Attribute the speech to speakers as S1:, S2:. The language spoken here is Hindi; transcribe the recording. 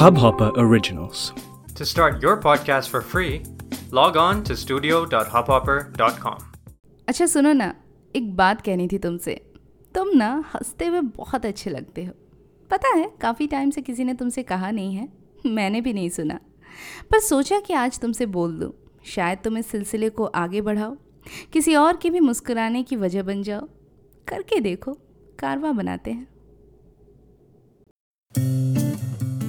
S1: Hubhopper Originals.
S2: To start your podcast for free, log on to studio.hubhopper.com.
S3: अच्छा सुनो ना एक बात कहनी थी तुमसे। तुम ना हँसते हुए बहुत अच्छे लगते हो। पता है काफ़ी टाइम से किसी ने तुमसे कहा नहीं है मैंने भी नहीं सुना। पर सोचा कि आज तुमसे बोल दूँ शायद तुम इस सिलसिले को आगे बढ़ाओ किसी और के भी मुस्कुराने की वजह बन जाओ। करके देखो कारवा बनाते हैं।